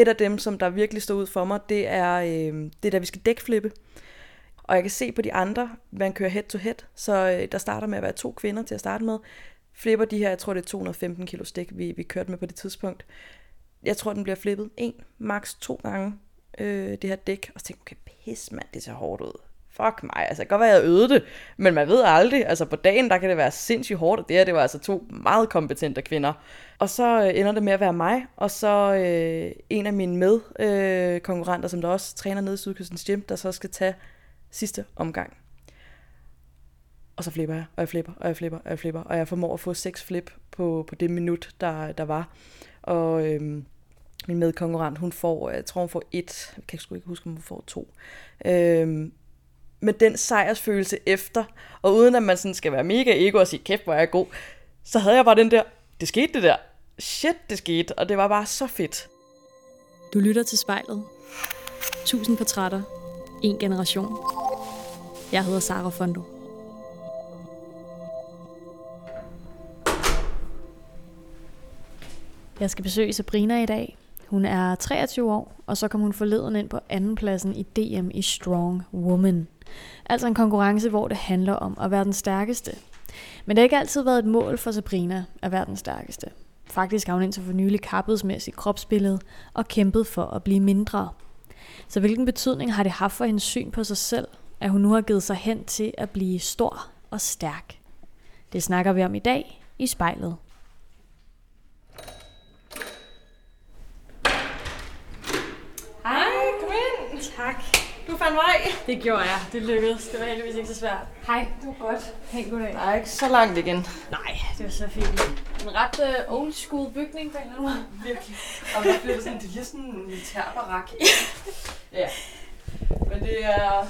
et af dem, som der virkelig står ud for mig, det er, øh, det der, vi skal dækflippe. Og jeg kan se på de andre, man kører head to head, så øh, der starter med at være to kvinder til at starte med. Flipper de her, jeg tror det er 215 kilo stik, vi, vi kørte med på det tidspunkt. Jeg tror, den bliver flippet en, maks to gange, øh, det her dæk. Og så tænkte jeg, okay, pis mand, det ser hårdt ud fuck mig, altså det kan godt være, jeg øvede det, men man ved aldrig, altså på dagen, der kan det være sindssygt hårdt, og det her, det var altså to meget kompetente kvinder. Og så øh, ender det med at være mig, og så øh, en af mine medkonkurrenter, øh, som der også træner nede i Sydkystens Gym, der så skal tage sidste omgang. Og så flipper jeg, og jeg flipper, og jeg flipper, og jeg flipper, og jeg formår at få seks flip på, på det minut, der, der var. Og øhm, min medkonkurrent, hun får, jeg tror hun får et, jeg kan sgu ikke huske, om hun får to. Øhm, med den sejrsfølelse efter, og uden at man sådan skal være mega ego og sige, kæft, hvor er jeg god, så havde jeg bare den der, det skete det der. Shit, det skete, og det var bare så fedt. Du lytter til spejlet. Tusind portrætter. En generation. Jeg hedder Sara Fondo. Jeg skal besøge Sabrina i dag. Hun er 23 år, og så kom hun forleden ind på andenpladsen i DM i Strong Woman. Altså en konkurrence, hvor det handler om at være den stærkeste. Men det har ikke altid været et mål for Sabrina at være den stærkeste. Faktisk har hun indtil for nylig kappet med sit kropsbillede og kæmpet for at blive mindre. Så hvilken betydning har det haft for hendes syn på sig selv, at hun nu har givet sig hen til at blive stor og stærk? Det snakker vi om i dag i spejlet. Hej, kom ind. Tak. Fandt vej. Det gjorde jeg. Det lykkedes. Det var heldigvis ikke så svært. Hej. Det var godt. Hej, goddag. Der er ikke så langt igen. Nej, det var så fint. En ret uh, old school bygning på en eller anden måde. Virkelig. Og der bliver sådan, det er sådan en militærbarak. ja. Men det er,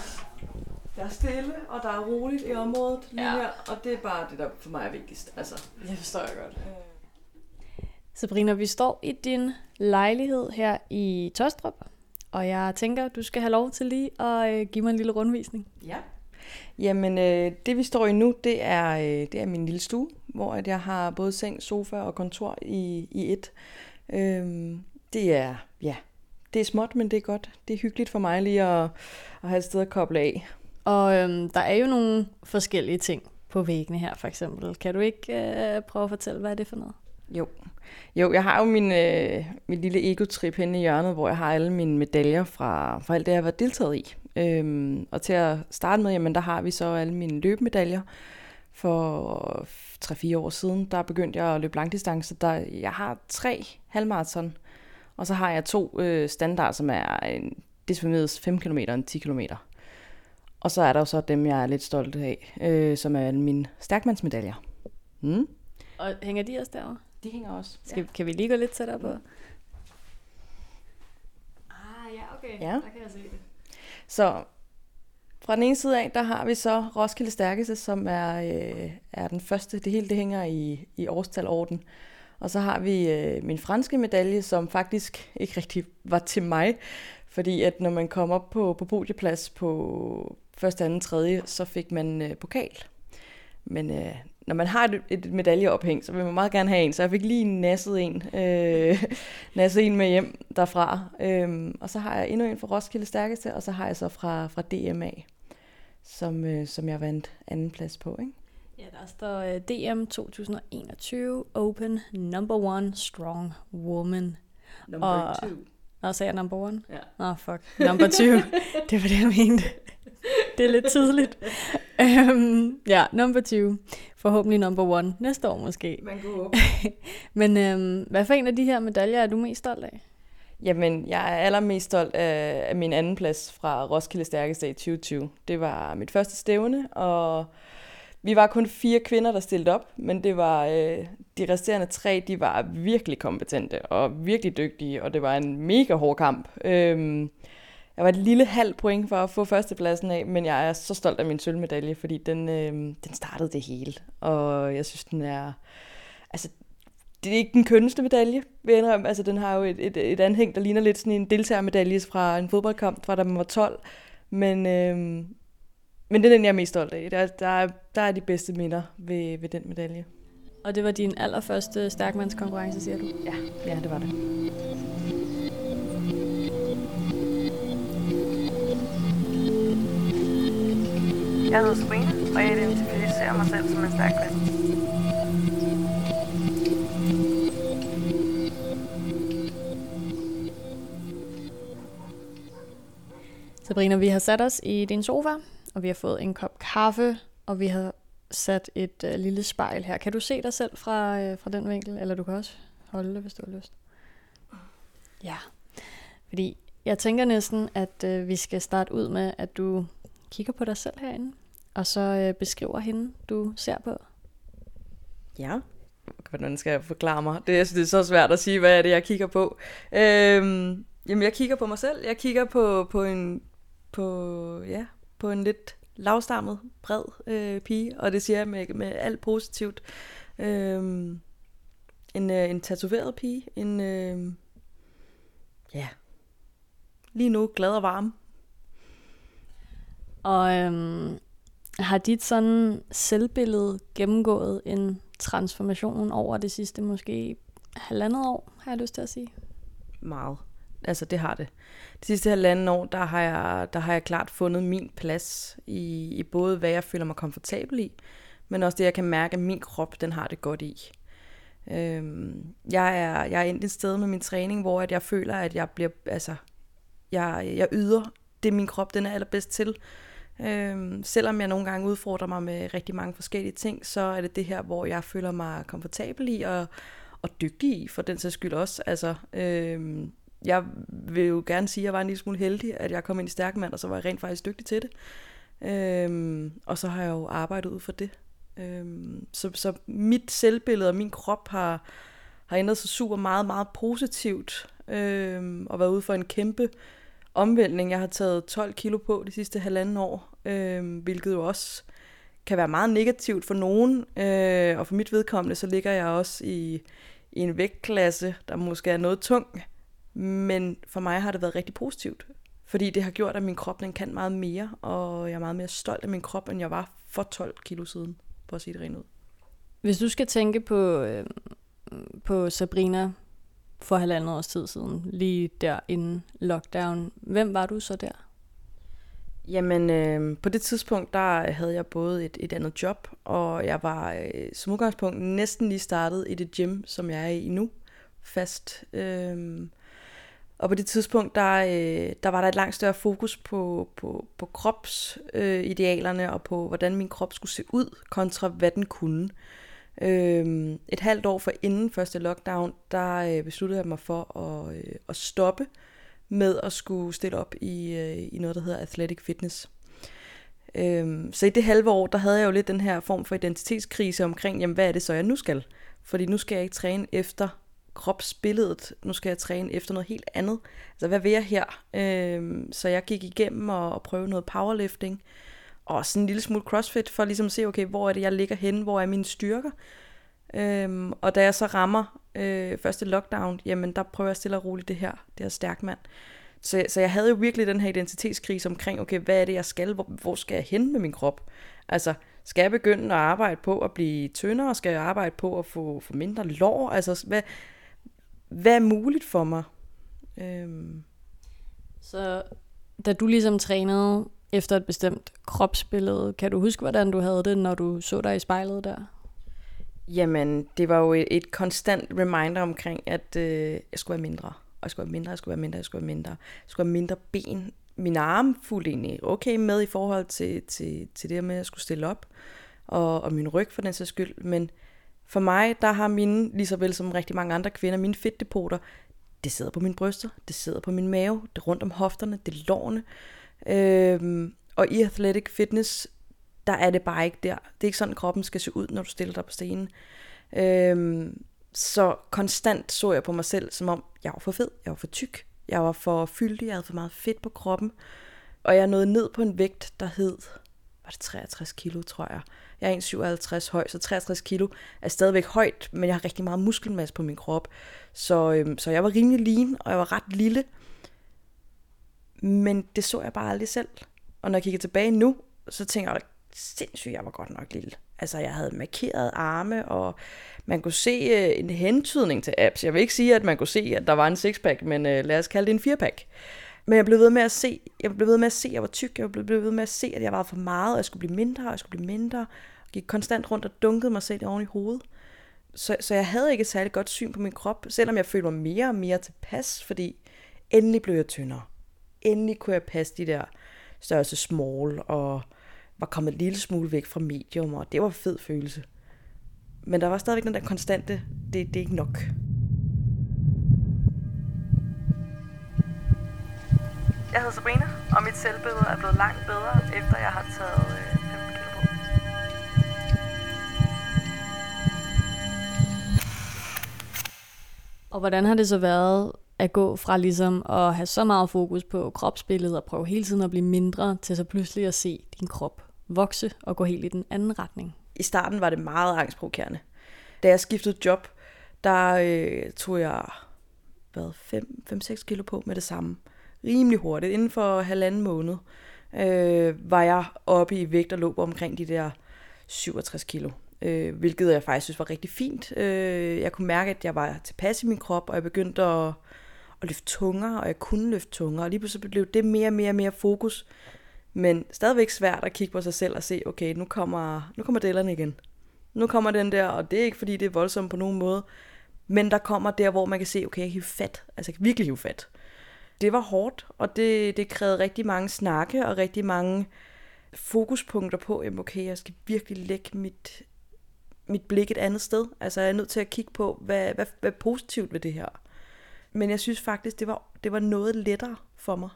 der er stille, og der er roligt i området lige Ja. her. Og det er bare det, der for mig er vigtigst. Altså, Det forstår jeg godt. Sabrina, vi står i din lejlighed her i Tostrup, og jeg tænker, du skal have lov til lige at øh, give mig en lille rundvisning. Ja. Jamen, øh, det vi står i nu, det er, øh, det er min lille stue, hvor at jeg har både seng, sofa og kontor i, i et. Øhm, det er, ja, det er småt, men det er godt. Det er hyggeligt for mig lige at, at have et sted at koble af. Og øhm, der er jo nogle forskellige ting på væggene her, for eksempel. Kan du ikke øh, prøve at fortælle, hvad er det for noget? Jo. Jo, jeg har jo min, øh, min lille ego-trip henne i hjørnet, hvor jeg har alle mine medaljer fra, fra alt det, jeg har været deltaget i. Øhm, og til at starte med, jamen, der har vi så alle mine løbemedaljer. For 3-4 år siden, der begyndte jeg at løbe langdistance. Der, jeg har tre halvmarathon, og så har jeg to øh, standard, som er en, det formedes 5 km og en 10 km. Og så er der jo så dem, jeg er lidt stolt af, øh, som er mine stærkmandsmedaljer. Mm. Og hænger de også derovre? De hænger også. Skal, ja. Kan vi lige gå lidt tættere på? Ah, ja, okay. Ja. Der kan jeg se det. Så fra den ene side af, der har vi så Roskilde Stærkeste, som er, øh, er den første. Det hele det hænger i, i årstalorden. Og så har vi øh, min franske medalje, som faktisk ikke rigtig var til mig. Fordi at når man kom op på, på podieplads på første, anden, tredje, så fik man øh, pokal. Men øh, når man har et, et medaljeophæng, så vil man meget gerne have en. Så jeg fik lige nasset en, øh, nasset en med hjem derfra. Øhm, og så har jeg endnu en fra Roskilde Stærkeste, og så har jeg så fra, fra DMA, som, øh, som jeg vandt anden plads på. Ikke? Ja, der står uh, DM 2021 Open Number One Strong Woman. Number Og- two. Nå, sagde jeg number one? Ja. Nå, fuck. Number two. det var det, jeg mente. Det er lidt tidligt. um, ja, number two. Forhåbentlig number one. Næste år måske. Man kunne håbe. Men um, hvad for en af de her medaljer er du mest stolt af? Jamen, jeg er allermest stolt af, af min anden plads fra Roskilde Stærkeste i 2020. Det var mit første stævne, og vi var kun fire kvinder, der stillede op, men det var øh, de resterende tre, de var virkelig kompetente og virkelig dygtige, og det var en mega hård kamp. Øhm, jeg var et lille halvt point for at få førstepladsen af, men jeg er så stolt af min sølvmedalje, fordi den, øh, den startede det hele, og jeg synes, den er... Altså, det er ikke den kønneste medalje, vil jeg indrømme. Altså, den har jo et, et, et anhæng, der ligner lidt sådan en deltagermedalje fra en fodboldkamp, fra da man var 12. Men, øhm, men det er den, jeg er mest stolt af. Der, der, er, der er de bedste minder ved, ved den medalje. Og det var din allerførste stærkmandskonkurrence, siger du? Ja, ja, det var det. Jeg hedder Sabrina, og jeg identificerer mig selv som en stærk kvinde. Sabrina, vi har sat os i din sofa, og vi har fået en kop kaffe, og vi har sat et øh, lille spejl her. Kan du se dig selv fra, øh, fra den vinkel, eller du kan også holde det, hvis du har lyst? Ja, fordi jeg tænker næsten, at øh, vi skal starte ud med, at du kigger på dig selv herinde, og så øh, beskriver hende, du ser på. Ja, hvordan skal jeg forklare mig? Det, jeg synes, det er så svært at sige, hvad er det, jeg kigger på. Øhm, jamen, jeg kigger på mig selv. Jeg kigger på, på en på, ja, på en lidt lavstammet, bred øh, pige, og det siger jeg med, med alt positivt. Øhm, en, øh, en tatoveret pige, en, øh, ja, lige nu glad og varm. Og øhm, har dit sådan selvbillede gennemgået en transformation over det sidste måske halvandet år, har jeg lyst til at sige? Meget. Altså det har det. De sidste halvanden år, der har jeg, der har jeg klart fundet min plads i, i både, hvad jeg føler mig komfortabel i, men også det, jeg kan mærke, at min krop, den har det godt i. Øhm, jeg, er, jeg er endt et sted med min træning, hvor at jeg føler, at jeg bliver, altså, jeg, jeg yder det, min krop den er allerbedst til. Øhm, selvom jeg nogle gange udfordrer mig med rigtig mange forskellige ting, så er det det her, hvor jeg føler mig komfortabel i og, og dygtig i, for den sags skyld også. Altså, øhm, jeg vil jo gerne sige, at jeg var en lille smule heldig, at jeg kom ind i Stærkmand, og så var jeg rent faktisk dygtig til det. Øhm, og så har jeg jo arbejdet ud for det. Øhm, så, så mit selvbillede og min krop har, har ændret sig super meget, meget positivt. Øhm, og været ude for en kæmpe omvæltning. Jeg har taget 12 kilo på de sidste halvanden år, øh, hvilket jo også kan være meget negativt for nogen. Øh, og for mit vedkommende, så ligger jeg også i, i en vægtklasse, der måske er noget tung. Men for mig har det været rigtig positivt, fordi det har gjort, at min krop den kan meget mere, og jeg er meget mere stolt af min krop, end jeg var for 12 kilo siden, for at sige det rent ud. Hvis du skal tænke på, øh, på Sabrina for halvandet års tid siden, lige der inden lockdown, hvem var du så der? Jamen, øh, på det tidspunkt, der havde jeg både et, et andet job, og jeg var øh, som udgangspunkt næsten lige startet i det gym, som jeg er i nu, fast. Øh, og på det tidspunkt, der, øh, der var der et langt større fokus på, på, på kropsidealerne øh, og på, hvordan min krop skulle se ud, kontra hvad den kunne. Øh, Øhm, et halvt år for inden første lockdown, der øh, besluttede jeg mig for at, øh, at stoppe med at skulle stille op i, øh, i noget, der hedder Athletic Fitness. Øh, så i det halve år, der havde jeg jo lidt den her form for identitetskrise omkring, jamen hvad er det så, jeg nu skal? Fordi nu skal jeg ikke træne efter kropsbilledet. Nu skal jeg træne efter noget helt andet. Altså, hvad vil jeg her? Øhm, så jeg gik igennem og, og prøvede noget powerlifting. Og sådan en lille smule crossfit, for ligesom at se, okay, hvor er det, jeg ligger henne? Hvor er mine styrker? Øhm, og da jeg så rammer øh, første lockdown, jamen der prøver jeg stille og roligt det her, det her stærk mand. Så, så jeg havde jo virkelig den her identitetskrise omkring, okay, hvad er det, jeg skal? Hvor, hvor skal jeg hen med min krop? Altså, skal jeg begynde at arbejde på at blive tyndere? Skal jeg arbejde på at få, få mindre lår? Altså, hvad, hvad er muligt for mig? Øhm. Så da du ligesom trænede efter et bestemt kropsbillede, kan du huske, hvordan du havde det, når du så dig i spejlet der? Jamen, det var jo et, et konstant reminder omkring, at øh, jeg skulle være mindre. Og jeg skulle være mindre, jeg skulle være mindre, jeg skulle være mindre. Jeg skulle have mindre ben. Min arm fulgte egentlig okay med i forhold til, til, til det med, at jeg skulle stille op. Og, og min ryg for den sags skyld. Men for mig, der har mine, lige så vel som rigtig mange andre kvinder, mine fedtdepoter, det sidder på mine bryster, det sidder på min mave, det er rundt om hofterne, det er lårene. Øhm, og i athletic fitness, der er det bare ikke der. Det er ikke sådan, kroppen skal se ud, når du stiller dig på scenen. Øhm, så konstant så jeg på mig selv, som om jeg var for fed, jeg var for tyk, jeg var for fyldig, jeg havde for meget fedt på kroppen. Og jeg nåede ned på en vægt, der hed, var det 63 kilo, tror jeg. Jeg er 1,57 høj, så 63 kilo er stadigvæk højt, men jeg har rigtig meget muskelmasse på min krop. Så, øhm, så jeg var rimelig lean, og jeg var ret lille. Men det så jeg bare aldrig selv. Og når jeg kigger tilbage nu, så tænker jeg, sindssygt, jeg var godt nok lille. Altså, jeg havde markeret arme, og man kunne se øh, en hentydning til apps. Jeg vil ikke sige, at man kunne se, at der var en sixpack, men øh, lad os kalde det en firepack. Men jeg blev ved med at se, jeg blev ved med at se, at jeg var tyk, jeg blev ved med at se, at jeg var for meget, og jeg skulle blive mindre, og jeg skulle blive mindre. Jeg gik konstant rundt og dunkede mig selv oven i hovedet. Så, så jeg havde ikke et særligt godt syn på min krop, selvom jeg følte mig mere og mere tilpas, fordi endelig blev jeg tyndere. Endelig kunne jeg passe de der størrelse small, og var kommet en lille smule væk fra medium, og det var en fed følelse. Men der var stadigvæk den der konstante, det, det er ikke nok. Jeg hedder Sabrina, og mit selvbillede er blevet langt bedre, efter jeg har taget øh, 15 kilo på. Og hvordan har det så været at gå fra ligesom at have så meget fokus på kropsbilledet og prøve hele tiden at blive mindre, til så pludselig at se din krop vokse og gå helt i den anden retning? I starten var det meget angstprovokerende. Da jeg skiftede job, der øh, tog jeg 5-6 kilo på med det samme. Rimelig hurtigt. Inden for halvanden måned øh, var jeg oppe i vægt og lå på omkring de der 67 kilo. Øh, hvilket jeg faktisk synes var rigtig fint. Øh, jeg kunne mærke, at jeg var tilpas i min krop, og jeg begyndte at, at løfte tungere, og jeg kunne løfte tungere. Og lige pludselig blev det mere og mere og mere fokus. Men stadigvæk svært at kigge på sig selv og se, okay, nu kommer, nu kommer dellerne igen. Nu kommer den der, og det er ikke fordi, det er voldsomt på nogen måde. Men der kommer der, hvor man kan se, okay, jeg kan fat. Altså, jeg kan virkelig hive fat. Det var hårdt, og det, det krævede rigtig mange snakke og rigtig mange fokuspunkter på, at okay, jeg skal virkelig lægge mit, mit blik et andet sted. Altså, jeg er nødt til at kigge på, hvad, hvad, hvad er positivt ved det her. Men jeg synes faktisk, det var, det var noget lettere for mig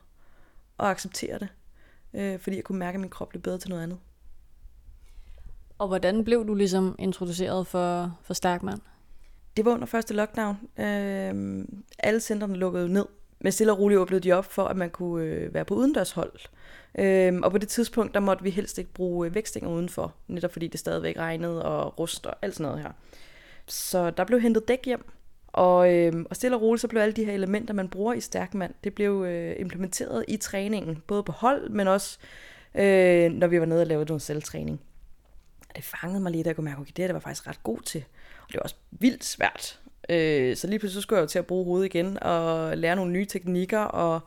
at acceptere det. Øh, fordi jeg kunne mærke, at min krop blev bedre til noget andet. Og hvordan blev du ligesom introduceret for, for Stærkmand? Det var under første lockdown. Øh, alle centrene lukkede ned. Men stille og roligt åbnede de op for, at man kunne øh, være på udendørshold. Øh, og på det tidspunkt, der måtte vi helst ikke bruge øh, vækstinger udenfor. Netop fordi det stadigvæk regnede og rust og alt sådan noget her. Så der blev hentet dæk hjem. Og, øh, og stille og roligt, så blev alle de her elementer, man bruger i Stærkmand, det blev øh, implementeret i træningen. Både på hold, men også øh, når vi var nede og lavede noget selvtræning. Og det fangede mig lige, da jeg kunne mærke, okay, det her det var faktisk ret god til. Og det var også vildt svært. Øh, så lige pludselig så skulle jeg jo til at bruge hovedet igen, og lære nogle nye teknikker, og,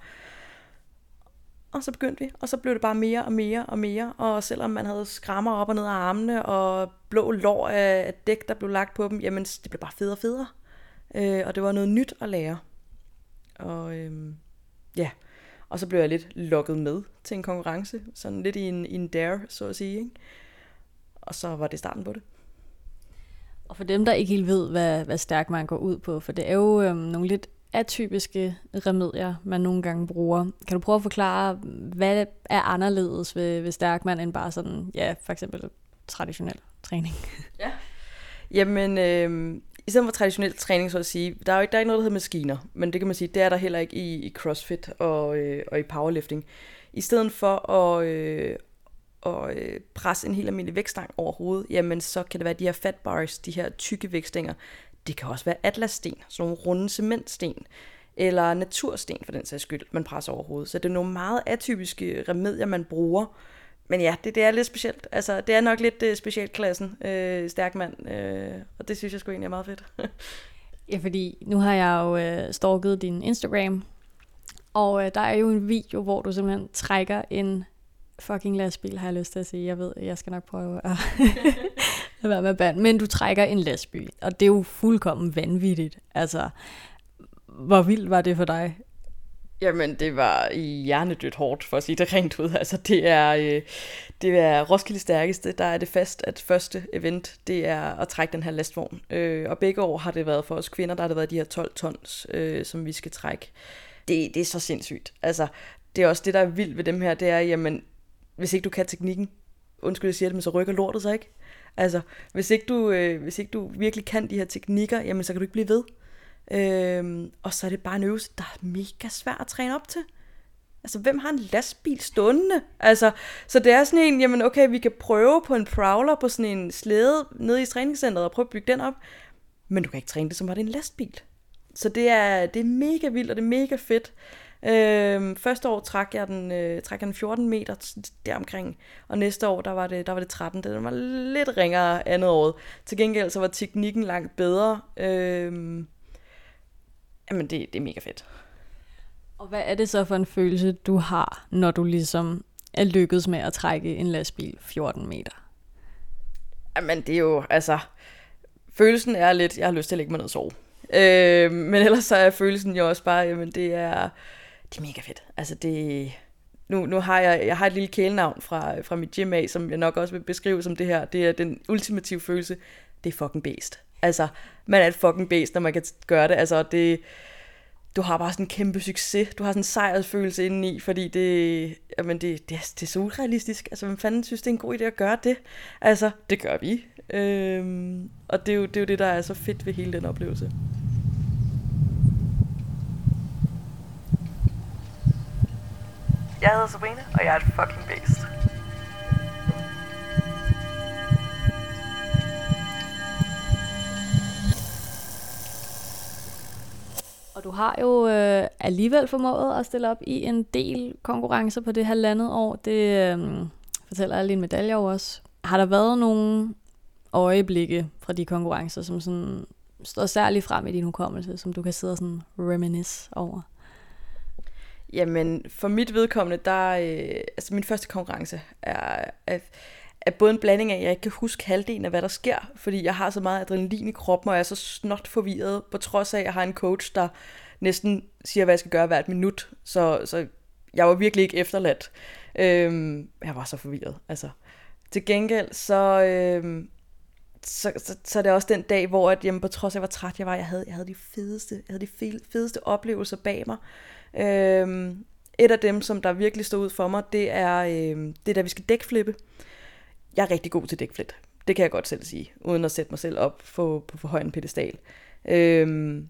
og så begyndte vi, og så blev det bare mere og mere og mere, og selvom man havde skrammer op og ned af armene, og blå lår af dæk, der blev lagt på dem, jamen det blev bare federe og federe. Øh, og det var noget nyt at lære. Og øh, ja, og så blev jeg lidt lukket med til en konkurrence, sådan lidt i en, i en dare, så at sige. Ikke? Og så var det starten på det. Og for dem, der ikke helt ved, hvad, hvad stærk man går ud på, for det er jo øhm, nogle lidt atypiske remedier, man nogle gange bruger. Kan du prøve at forklare, hvad er anderledes ved, ved stærkmand end bare sådan, ja, for eksempel traditionel træning? Ja. Jamen, øh, i stedet for traditionel træning, så at sige, der er jo ikke, der er ikke noget, der hedder maskiner, men det kan man sige, det er der heller ikke i, i CrossFit og, øh, og i powerlifting. I stedet for at, øh, at øh, presse en helt almindelig vægtstang over hovedet, jamen så kan det være de her fat bars, de her tykke vægtstænger. Det kan også være atlassten, sådan nogle runde cementsten, eller natursten for den sags skyld, man presser over hovedet. Så det er nogle meget atypiske remedier, man bruger. Men ja, det, det er lidt specielt. Altså, det er nok lidt uh, specialklassen, øh, stærk mand, øh, og det synes jeg sgu egentlig er meget fedt. ja, fordi nu har jeg jo øh, stalket din Instagram, og øh, der er jo en video, hvor du simpelthen trækker en fucking lastbil, har jeg lyst til at sige. Jeg ved, jeg skal nok prøve at, at være med band. Men du trækker en lastbil, og det er jo fuldkommen vanvittigt. Altså, hvor vildt var det for dig? Jamen, det var hjernedødt hårdt, for at sige det rent ud. Altså, det er, øh, det er Roskilde Stærkeste, der er det fast, at første event, det er at trække den her lastvogn. Øh, og begge år har det været for os kvinder, der har det været de her 12 tons, øh, som vi skal trække. Det, det er så sindssygt. Altså, det er også det, der er vildt ved dem her, det er, jamen, hvis ikke du kan teknikken, undskyld, jeg siger det, men så rykker lortet sig ikke. Altså, hvis ikke, du, øh, hvis ikke du virkelig kan de her teknikker, jamen så kan du ikke blive ved. Øhm, og så er det bare en øvelse, der er mega svært at træne op til. Altså, hvem har en lastbil stående? Altså, så det er sådan en, jamen okay, vi kan prøve på en prowler på sådan en slæde nede i træningscenteret og prøve at bygge den op. Men du kan ikke træne det, som var det en lastbil. Så det er, det er mega vildt, og det er mega fedt. Øhm, første år trak jeg den, øh, trak jeg den 14 meter deromkring, og næste år, der var det, der var det 13. Det var lidt ringere andet år. Til gengæld så var teknikken langt bedre. Øhm, jamen, det, det er mega fedt. Og hvad er det så for en følelse, du har, når du ligesom er lykkedes med at trække en lastbil 14 meter? Jamen, det er jo, altså... Følelsen er lidt, jeg har lyst til at lægge mig ned og sove. Øh, men ellers så er følelsen jo også bare, jamen det er, det er mega fedt. Altså det, nu, nu har jeg, jeg har et lille kælenavn fra, fra mit gym af, som jeg nok også vil beskrive som det her. Det er den ultimative følelse, det er fucking bedst. Altså, man er et fucking bedst, når man kan gøre det. Altså, det, du har bare sådan en kæmpe succes. Du har sådan en sejrsfølelse indeni, fordi det, jamen det, det, er, det er så urealistisk. Altså, hvem fanden synes, det er en god idé at gøre det? Altså, det gør vi. Øhm, og det er, jo, det er jo det, der er så fedt ved hele den oplevelse. Jeg hedder Sabrina, og jeg er et fucking beast. Du har jo øh, alligevel formået at stille op i en del konkurrencer på det halvandet år. Det øh, fortæller alle dine medaljer også. Har der været nogle øjeblikke fra de konkurrencer, som sådan står særligt frem i din hukommelse, som du kan sidde og sådan reminisce over? Jamen, for mit vedkommende, der øh, altså min første konkurrence er, er, er både en blanding af, at jeg ikke kan huske halvdelen af, hvad der sker, fordi jeg har så meget adrenalin i kroppen, og jeg er så snot forvirret, på trods af, at jeg har en coach, der næsten siger, hvad jeg skal gøre hvert minut. Så, så jeg var virkelig ikke efterladt. Øhm, jeg var så forvirret, altså. Til gengæld, så, øhm, så, så, så er det også den dag, hvor at, jamen, på trods af, hvor træt jeg var, jeg havde, jeg havde de fedeste, jeg havde de fedeste oplevelser bag mig. Øhm, et af dem, som der virkelig stod ud for mig, det er, øhm, det er, da vi skal dækflippe. Jeg er rigtig god til dækflip. Det kan jeg godt selv sige, uden at sætte mig selv op på, på for høj en pedestal. Øhm,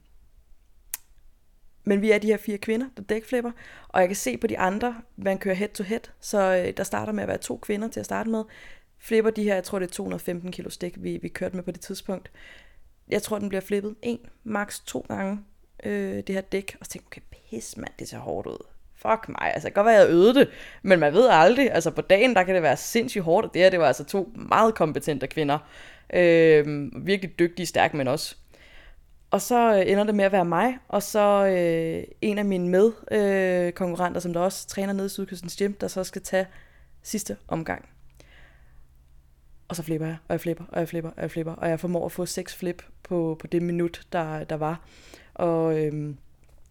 men vi er de her fire kvinder, der dækflipper, og jeg kan se på de andre, man kører head to head, så øh, der starter med at være to kvinder til at starte med. Flipper de her, jeg tror det er 215 kilo stik, vi, vi kørte med på det tidspunkt. Jeg tror, den bliver flippet en, maks to gange, øh, det her dæk, og så tænkte okay, pis mand, det ser hårdt ud. Fuck mig, altså det kan godt være, jeg øvede det, men man ved aldrig, altså på dagen, der kan det være sindssygt hårdt, og det her, det var altså to meget kompetente kvinder, øh, virkelig dygtige, stærke men også. Og så øh, ender det med at være mig, og så øh, en af mine medkonkurrenter, øh, konkurrenter, som der også træner nede i Sydkystens Gym, der så skal tage sidste omgang. Og så flipper jeg, og jeg flipper, og jeg flipper, og jeg flipper, og jeg formår at få seks flip på, på det minut, der, der var. Og øhm,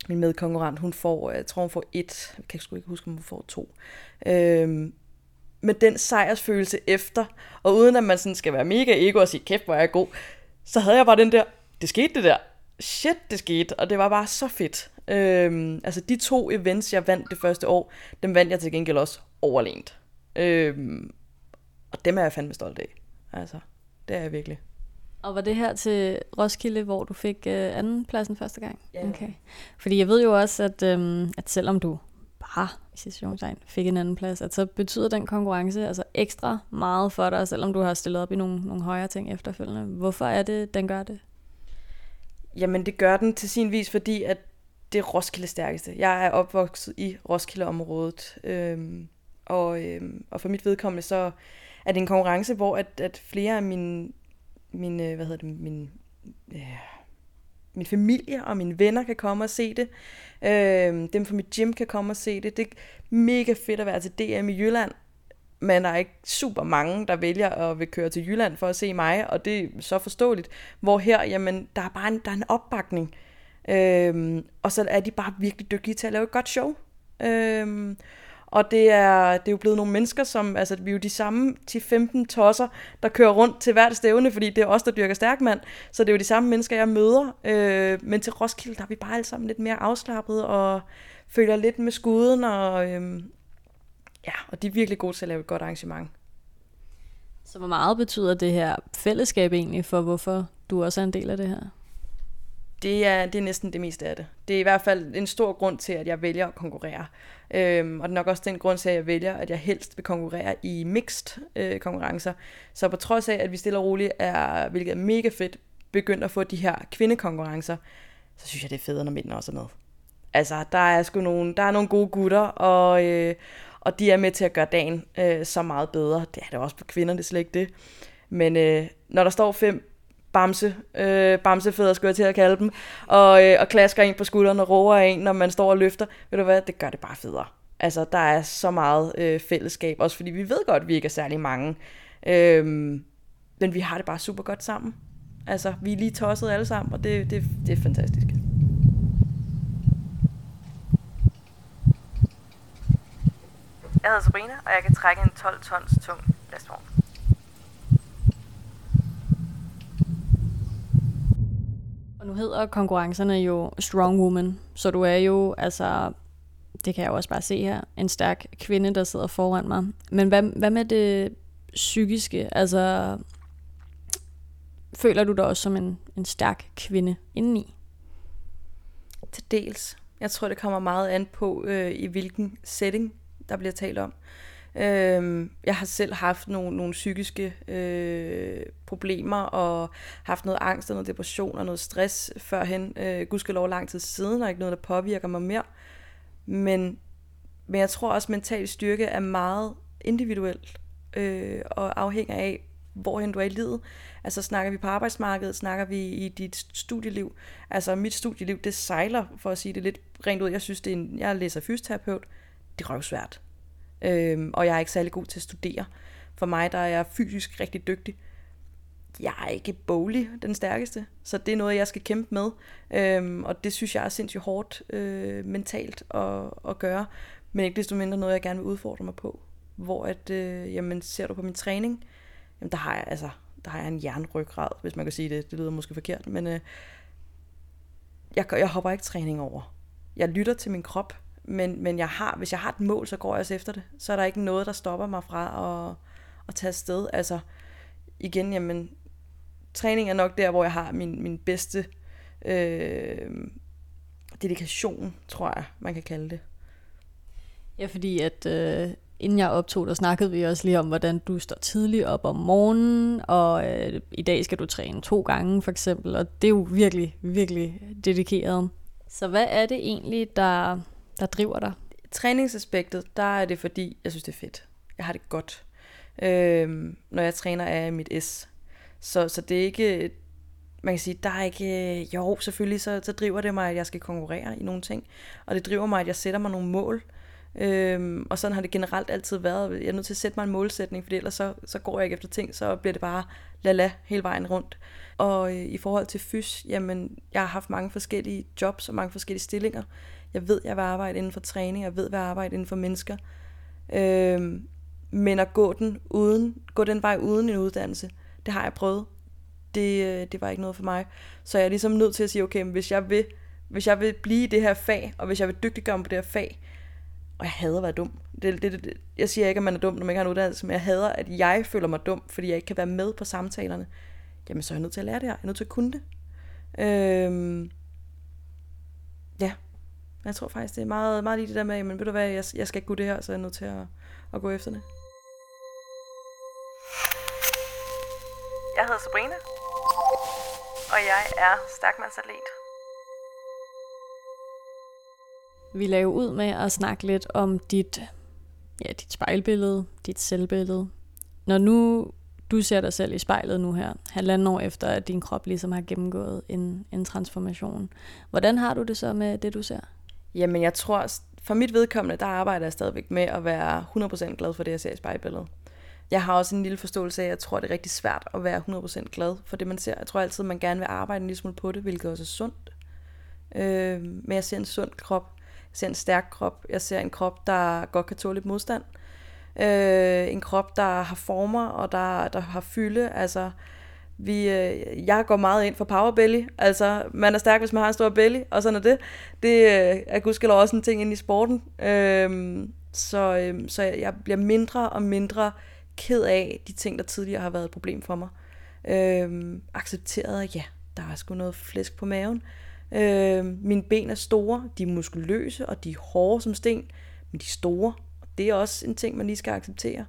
min medkonkurrent, hun får, øh, jeg tror hun får et, jeg kan sgu ikke huske, om hun får to. Øhm, med den sejrsfølelse efter, og uden at man sådan skal være mega ego og sige, kæft hvor er jeg god, så havde jeg bare den der, det skete det der, shit det skete, og det var bare så fedt. Øhm, altså de to events, jeg vandt det første år, dem vandt jeg til gengæld også overlænt. Øhm, og dem er jeg fandme stolt af. Altså, det er jeg virkelig. Og var det her til Roskilde, hvor du fik øh, anden pladsen første gang? Ja. Okay. Fordi jeg ved jo også, at, øhm, at selvom du bare i situationstegn fik en anden plads, at så betyder den konkurrence altså ekstra meget for dig, selvom du har stillet op i nogle, nogle højere ting efterfølgende. Hvorfor er det, den gør det? Jamen det gør den til sin vis, fordi at det er Roskilde stærkeste. Jeg er opvokset i Roskilde-området, øhm, og, øhm, og for mit vedkommende så er det en konkurrence, hvor at, at flere af mine, min, øh, hvad hedder det, min, øh, min familie og mine venner kan komme og se det. Øh, dem fra mit gym kan komme og se det. Det er mega fedt at være til DM i Jylland, men der er ikke super mange, der vælger at vil køre til Jylland for at se mig, og det er så forståeligt. Hvor her, jamen, der er bare en, der er en opbakning. Øhm, og så er de bare virkelig dygtige til at lave et godt show. Øhm, og det er, det er jo blevet nogle mennesker, som, altså vi er jo de samme 10-15 tosser, der kører rundt til hvert stævne, fordi det er os, der dyrker stærkmand. Så det er jo de samme mennesker, jeg møder. Øh, men til Roskilde, der er vi bare alle sammen lidt mere afslappet og følger lidt med skuden. Og, øh, ja, og de er virkelig gode til at lave et godt arrangement. Så hvor meget betyder det her fællesskab egentlig for, hvorfor du også er en del af det her? Det er, det er næsten det meste af det. Det er i hvert fald en stor grund til, at jeg vælger at konkurrere. Øhm, og det er nok også den grund til, at jeg vælger, at jeg helst vil konkurrere i mixed øh, konkurrencer. Så på trods af, at vi stille og roligt er, hvilket er mega fedt, begyndt at få de her kvindekonkurrencer, så synes jeg, det er federe, når mændene også er med. Altså, der er sgu nogle, der er nogle gode gutter, og, øh, og de er med til at gøre dagen øh, så meget bedre. Det er det også på kvinder, det er slet ikke det. Men øh, når der står fem bamse, øh, bamsefædder skulle jeg til at kalde dem, og, øh, og klasker en på skulderen og roer en, når man står og løfter. Ved du hvad, det gør det bare federe. Altså, der er så meget øh, fællesskab, også fordi vi ved godt, at vi ikke er særlig mange. Øh, men vi har det bare super godt sammen. Altså, vi er lige tosset alle sammen, og det, det, det er fantastisk. Jeg hedder Sabrina, og jeg kan trække en 12 tons tung lastvogn. Og nu hedder konkurrencerne jo Strong Woman, så du er jo, altså, det kan jeg jo også bare se her, en stærk kvinde, der sidder foran mig. Men hvad, hvad med det psykiske? Altså, føler du dig også som en, en stærk kvinde indeni? Til dels. Jeg tror, det kommer meget an på, øh, i hvilken setting der bliver talt om. Øhm, jeg har selv haft nogle, nogle psykiske øh, problemer og haft noget angst og noget depression og noget stress førhen. Øh, gudskelov lang tid siden, og ikke noget, der påvirker mig mere. Men, men jeg tror også, at mental styrke er meget individuelt øh, og afhænger af, hvorhen du er i livet. Altså snakker vi på arbejdsmarkedet, snakker vi i dit studieliv. Altså mit studieliv, det sejler, for at sige det lidt rent ud. Jeg synes, det er en, jeg læser fysioterapeut. Det er røvsvært. Øhm, og jeg er ikke særlig god til at studere. For mig, der er jeg fysisk rigtig dygtig. Jeg er ikke boglig den stærkeste, så det er noget, jeg skal kæmpe med. Øhm, og det synes jeg er sindssygt hårdt øh, mentalt at, at gøre. Men ikke desto mindre noget, jeg gerne vil udfordre mig på. Hvor at, øh, jamen, ser du på min træning, jamen, der har jeg, altså, der har jeg en jernryggrad, hvis man kan sige det. Det lyder måske forkert, men øh, jeg, jeg hopper ikke træning over. Jeg lytter til min krop, men, men jeg har, hvis jeg har et mål, så går jeg også efter det. Så er der ikke noget, der stopper mig fra at, at tage afsted. Altså, igen, jamen, træning er nok der, hvor jeg har min, min bedste øh, dedikation, tror jeg, man kan kalde det. Ja, fordi at øh, inden jeg optog, der snakkede vi også lige om, hvordan du står tidligt op om morgenen, og øh, i dag skal du træne to gange for eksempel, og det er jo virkelig, virkelig dedikeret. Så hvad er det egentlig, der, der driver dig? Træningsaspektet, der er det fordi, jeg synes det er fedt. Jeg har det godt. Øhm, når jeg træner, er jeg mit S. Så, så det er ikke, man kan sige, der er ikke, jo selvfølgelig, så, så driver det mig, at jeg skal konkurrere i nogle ting. Og det driver mig, at jeg sætter mig nogle mål. Øhm, og sådan har det generelt altid været. Jeg er nødt til at sætte mig en målsætning, for ellers så, så går jeg ikke efter ting, så bliver det bare la hele vejen rundt. Og øh, i forhold til fys, jamen, jeg har haft mange forskellige jobs og mange forskellige stillinger. Jeg ved, jeg vil arbejde inden for træning, jeg ved, jeg vil arbejde inden for mennesker. Øhm, men at gå den, uden, gå den vej uden en uddannelse, det har jeg prøvet. Det, øh, det var ikke noget for mig. Så jeg er ligesom nødt til at sige, okay, hvis jeg vil, hvis jeg vil blive i det her fag, og hvis jeg vil dygtiggøre mig på det her fag, og jeg hader at være dum. Det, det, det, jeg siger ikke, at man er dum, når man ikke har en uddannelse, men jeg hader, at jeg føler mig dum, fordi jeg ikke kan være med på samtalerne. Jamen, så er jeg nødt til at lære det her. Jeg er nødt til at kunne det. Øhm, jeg tror faktisk, det er meget, meget lige det der med, men ved du hvad, jeg, jeg skal ikke kunne det her, så jeg er nødt til at, at gå efter det. Jeg hedder Sabrina, og jeg er stærkmandsatlet. Vi laver ud med at snakke lidt om dit, ja, dit spejlbillede, dit selvbillede. Når nu du ser dig selv i spejlet nu her, halvanden år efter, at din krop ligesom har gennemgået en, en transformation. Hvordan har du det så med det, du ser? Jamen, jeg tror, for mit vedkommende, der arbejder jeg stadigvæk med at være 100% glad for det, jeg ser i spejlbilledet. Jeg har også en lille forståelse af, at jeg tror, det er rigtig svært at være 100% glad for det, man ser. Jeg tror altid, man gerne vil arbejde en lille smule på det, hvilket også er sundt. Øh, men jeg ser en sund krop. Jeg ser en stærk krop. Jeg ser en krop, der godt kan tåle lidt modstand. Øh, en krop, der har former, og der, der har fylde. Altså, vi, øh, jeg går meget ind for power belly. Altså, man er stærk, hvis man har en stor belly, og sådan er det. Det øh, er gudskelov også en ting ind i sporten. Øh, så, øh, så jeg bliver mindre og mindre ked af de ting, der tidligere har været et problem for mig. Øh, accepteret, at ja, der er sgu noget flæsk på maven. Øh, mine ben er store, de er muskuløse, og de er hårde som sten, men de er store. Det er også en ting, man lige skal acceptere.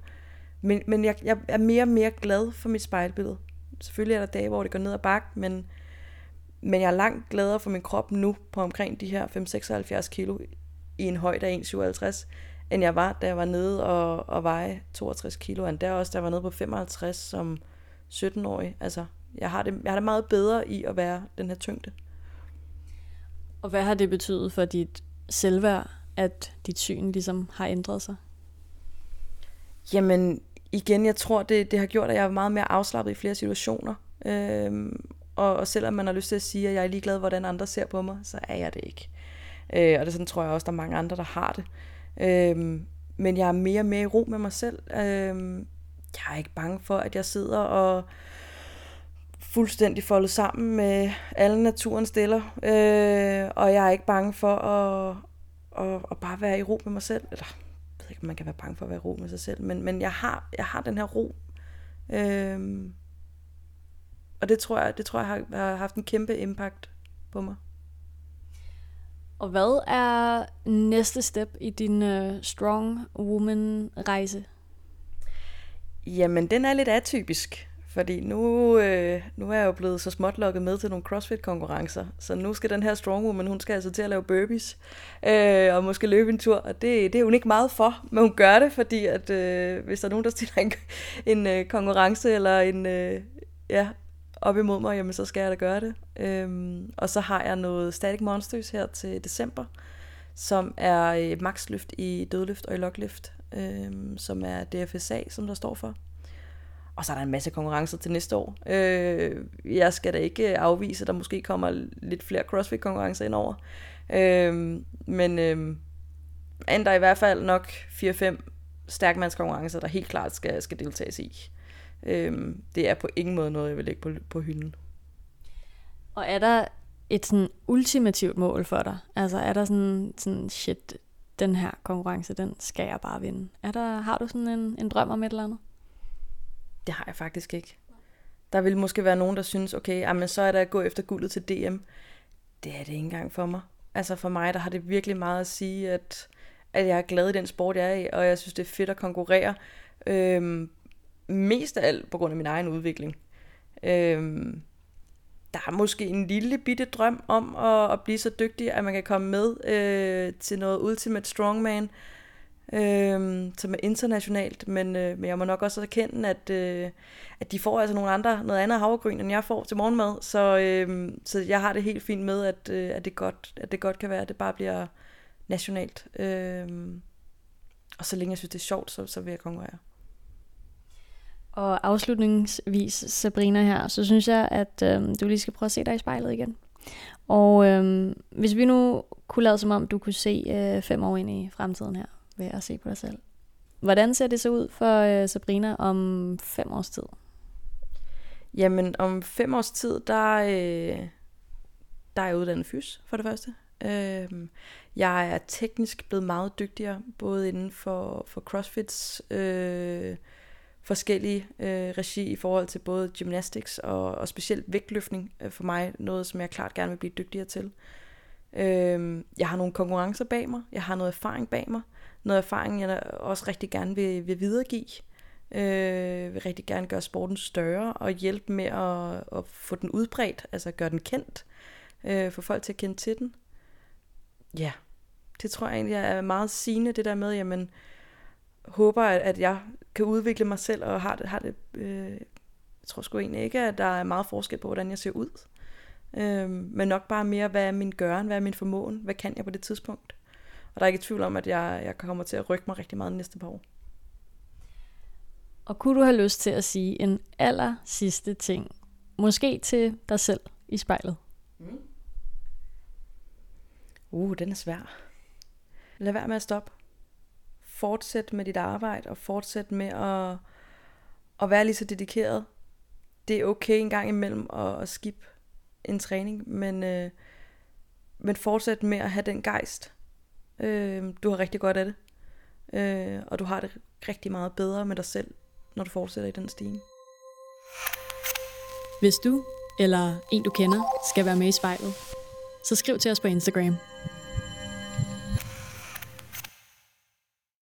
Men, men jeg, jeg er mere og mere glad for mit spejlbillede. Selvfølgelig er der dage, hvor det går ned ad bakke, men, men jeg er langt gladere for min krop nu på omkring de her 5-76 kilo i en højde af 1,57, end jeg var, da jeg var nede og, og veje 62 kilo. Og der også, der var nede på 55 som 17-årig. Altså, Jeg har, det, jeg har det meget bedre i at være den her tyngde. Og hvad har det betydet for dit selvværd, at dit syn ligesom har ændret sig? Jamen, igen, jeg tror, det, det har gjort, at jeg er meget mere afslappet i flere situationer. Øhm, og, og selvom man har lyst til at sige, at jeg er ligeglad, hvordan andre ser på mig, så er jeg det ikke. Øh, og det sådan tror jeg også, der er mange andre, der har det. Øhm, men jeg er mere og mere i ro med mig selv. Øhm, jeg er ikke bange for, at jeg sidder og fuldstændig foldet sammen med alle naturens stiller. Øh, og jeg er ikke bange for at, at, at bare være i ro med mig selv. Eller, ved ikke, om man kan være bange for at være ro med sig selv, men, men jeg, har, jeg har den her ro. Øh, og det tror jeg, det tror jeg har, har haft en kæmpe impact på mig. Og hvad er næste step i din uh, Strong Woman-rejse? Jamen, den er lidt atypisk. Fordi nu, øh, nu er jeg jo blevet så småt lukket med til nogle CrossFit-konkurrencer, så nu skal den her strong woman, hun skal altså til at lave burpees, øh, og måske løbe en tur, og det, det er hun ikke meget for, men hun gør det, fordi at øh, hvis der er nogen, der stiller en, en øh, konkurrence eller en, øh, ja, op imod mig, jamen så skal jeg da gøre det. Øhm, og så har jeg noget Static Monsters her til december, som er et maxløft i dødløft og i lokløft, øhm, som er DFSA, som der står for. Og så er der en masse konkurrencer til næste år. Øh, jeg skal da ikke øh, afvise, at der måske kommer lidt flere CrossFit-konkurrencer ind over. Øh, men øh, der i hvert fald nok 4-5 stærkmandskonkurrencer, der helt klart skal, skal deltages i. Øh, det er på ingen måde noget, jeg vil lægge på, på hylden. Og er der et sådan ultimativt mål for dig? Altså er der sådan, sådan shit, den her konkurrence, den skal jeg bare vinde. Er der, har du sådan en, en drøm om et eller andet? Det har jeg faktisk ikke. Der vil måske være nogen, der synes, okay, ah, jamen, så er der at gå efter guldet til DM. Det er det ikke engang for mig. Altså for mig, der har det virkelig meget at sige, at, at jeg er glad i den sport, jeg er i, og jeg synes, det er fedt at konkurrere. Øhm, mest af alt på grund af min egen udvikling. Øhm, der er måske en lille bitte drøm om at, at blive så dygtig, at man kan komme med øh, til noget Ultimate Strongman, øh, øh, som er internationalt, men, øh, men jeg må nok også erkende, at, øh, at de får altså nogle andre, noget andet havregryn, end jeg får til morgenmad, så, øh, så jeg har det helt fint med, at, øh, at, det godt, at det godt kan være, at det bare bliver nationalt. Øh, og så længe jeg synes, det er sjovt, så, så vil jeg konkurrere. Og afslutningsvis, Sabrina her, så synes jeg, at øh, du lige skal prøve at se dig i spejlet igen. Og øh, hvis vi nu kunne lade som om, du kunne se øh, fem år ind i fremtiden her, ved at se på dig selv. Hvordan ser det så ud for øh, Sabrina om fem års tid? Jamen, om fem års tid, der, øh, der er jeg uddannet fys, for det første. Øh, jeg er teknisk blevet meget dygtigere, både inden for, for CrossFits øh, forskellige øh, regi i forhold til både gymnastics og, og specielt vægtløftning øh, for mig, noget som jeg klart gerne vil blive dygtigere til. Øh, jeg har nogle konkurrencer bag mig, jeg har noget erfaring bag mig, noget erfaring, jeg også rigtig gerne vil, vil videregive. Øh, vil rigtig gerne gøre sporten større og hjælpe med at, at få den udbredt, altså gøre den kendt, øh, få folk til at kende til den. Ja, det tror jeg egentlig er meget sigende, det der med, jamen, håber, at, at jeg kan udvikle mig selv, og har det, har det øh, jeg tror sgu egentlig ikke, at der er meget forskel på, hvordan jeg ser ud. Øh, men nok bare mere, hvad er min gøren, hvad er min formåen, hvad kan jeg på det tidspunkt. Og der er ikke tvivl om, at jeg, jeg kommer til at rykke mig rigtig meget næste par år. Og kunne du have lyst til at sige en aller sidste ting, måske til dig selv i spejlet? Mm. Uh, den er svær. Lad være med at stoppe. Fortsæt med dit arbejde, og fortsæt med at, at være lige så dedikeret. Det er okay en gang imellem at, at skip en træning, men, øh, men fortsæt med at have den gejst, Øh, du har rigtig godt af det. Øh, og du har det rigtig meget bedre med dig selv, når du fortsætter i den stige. Hvis du eller en du kender skal være med i spejlet, så skriv til os på Instagram.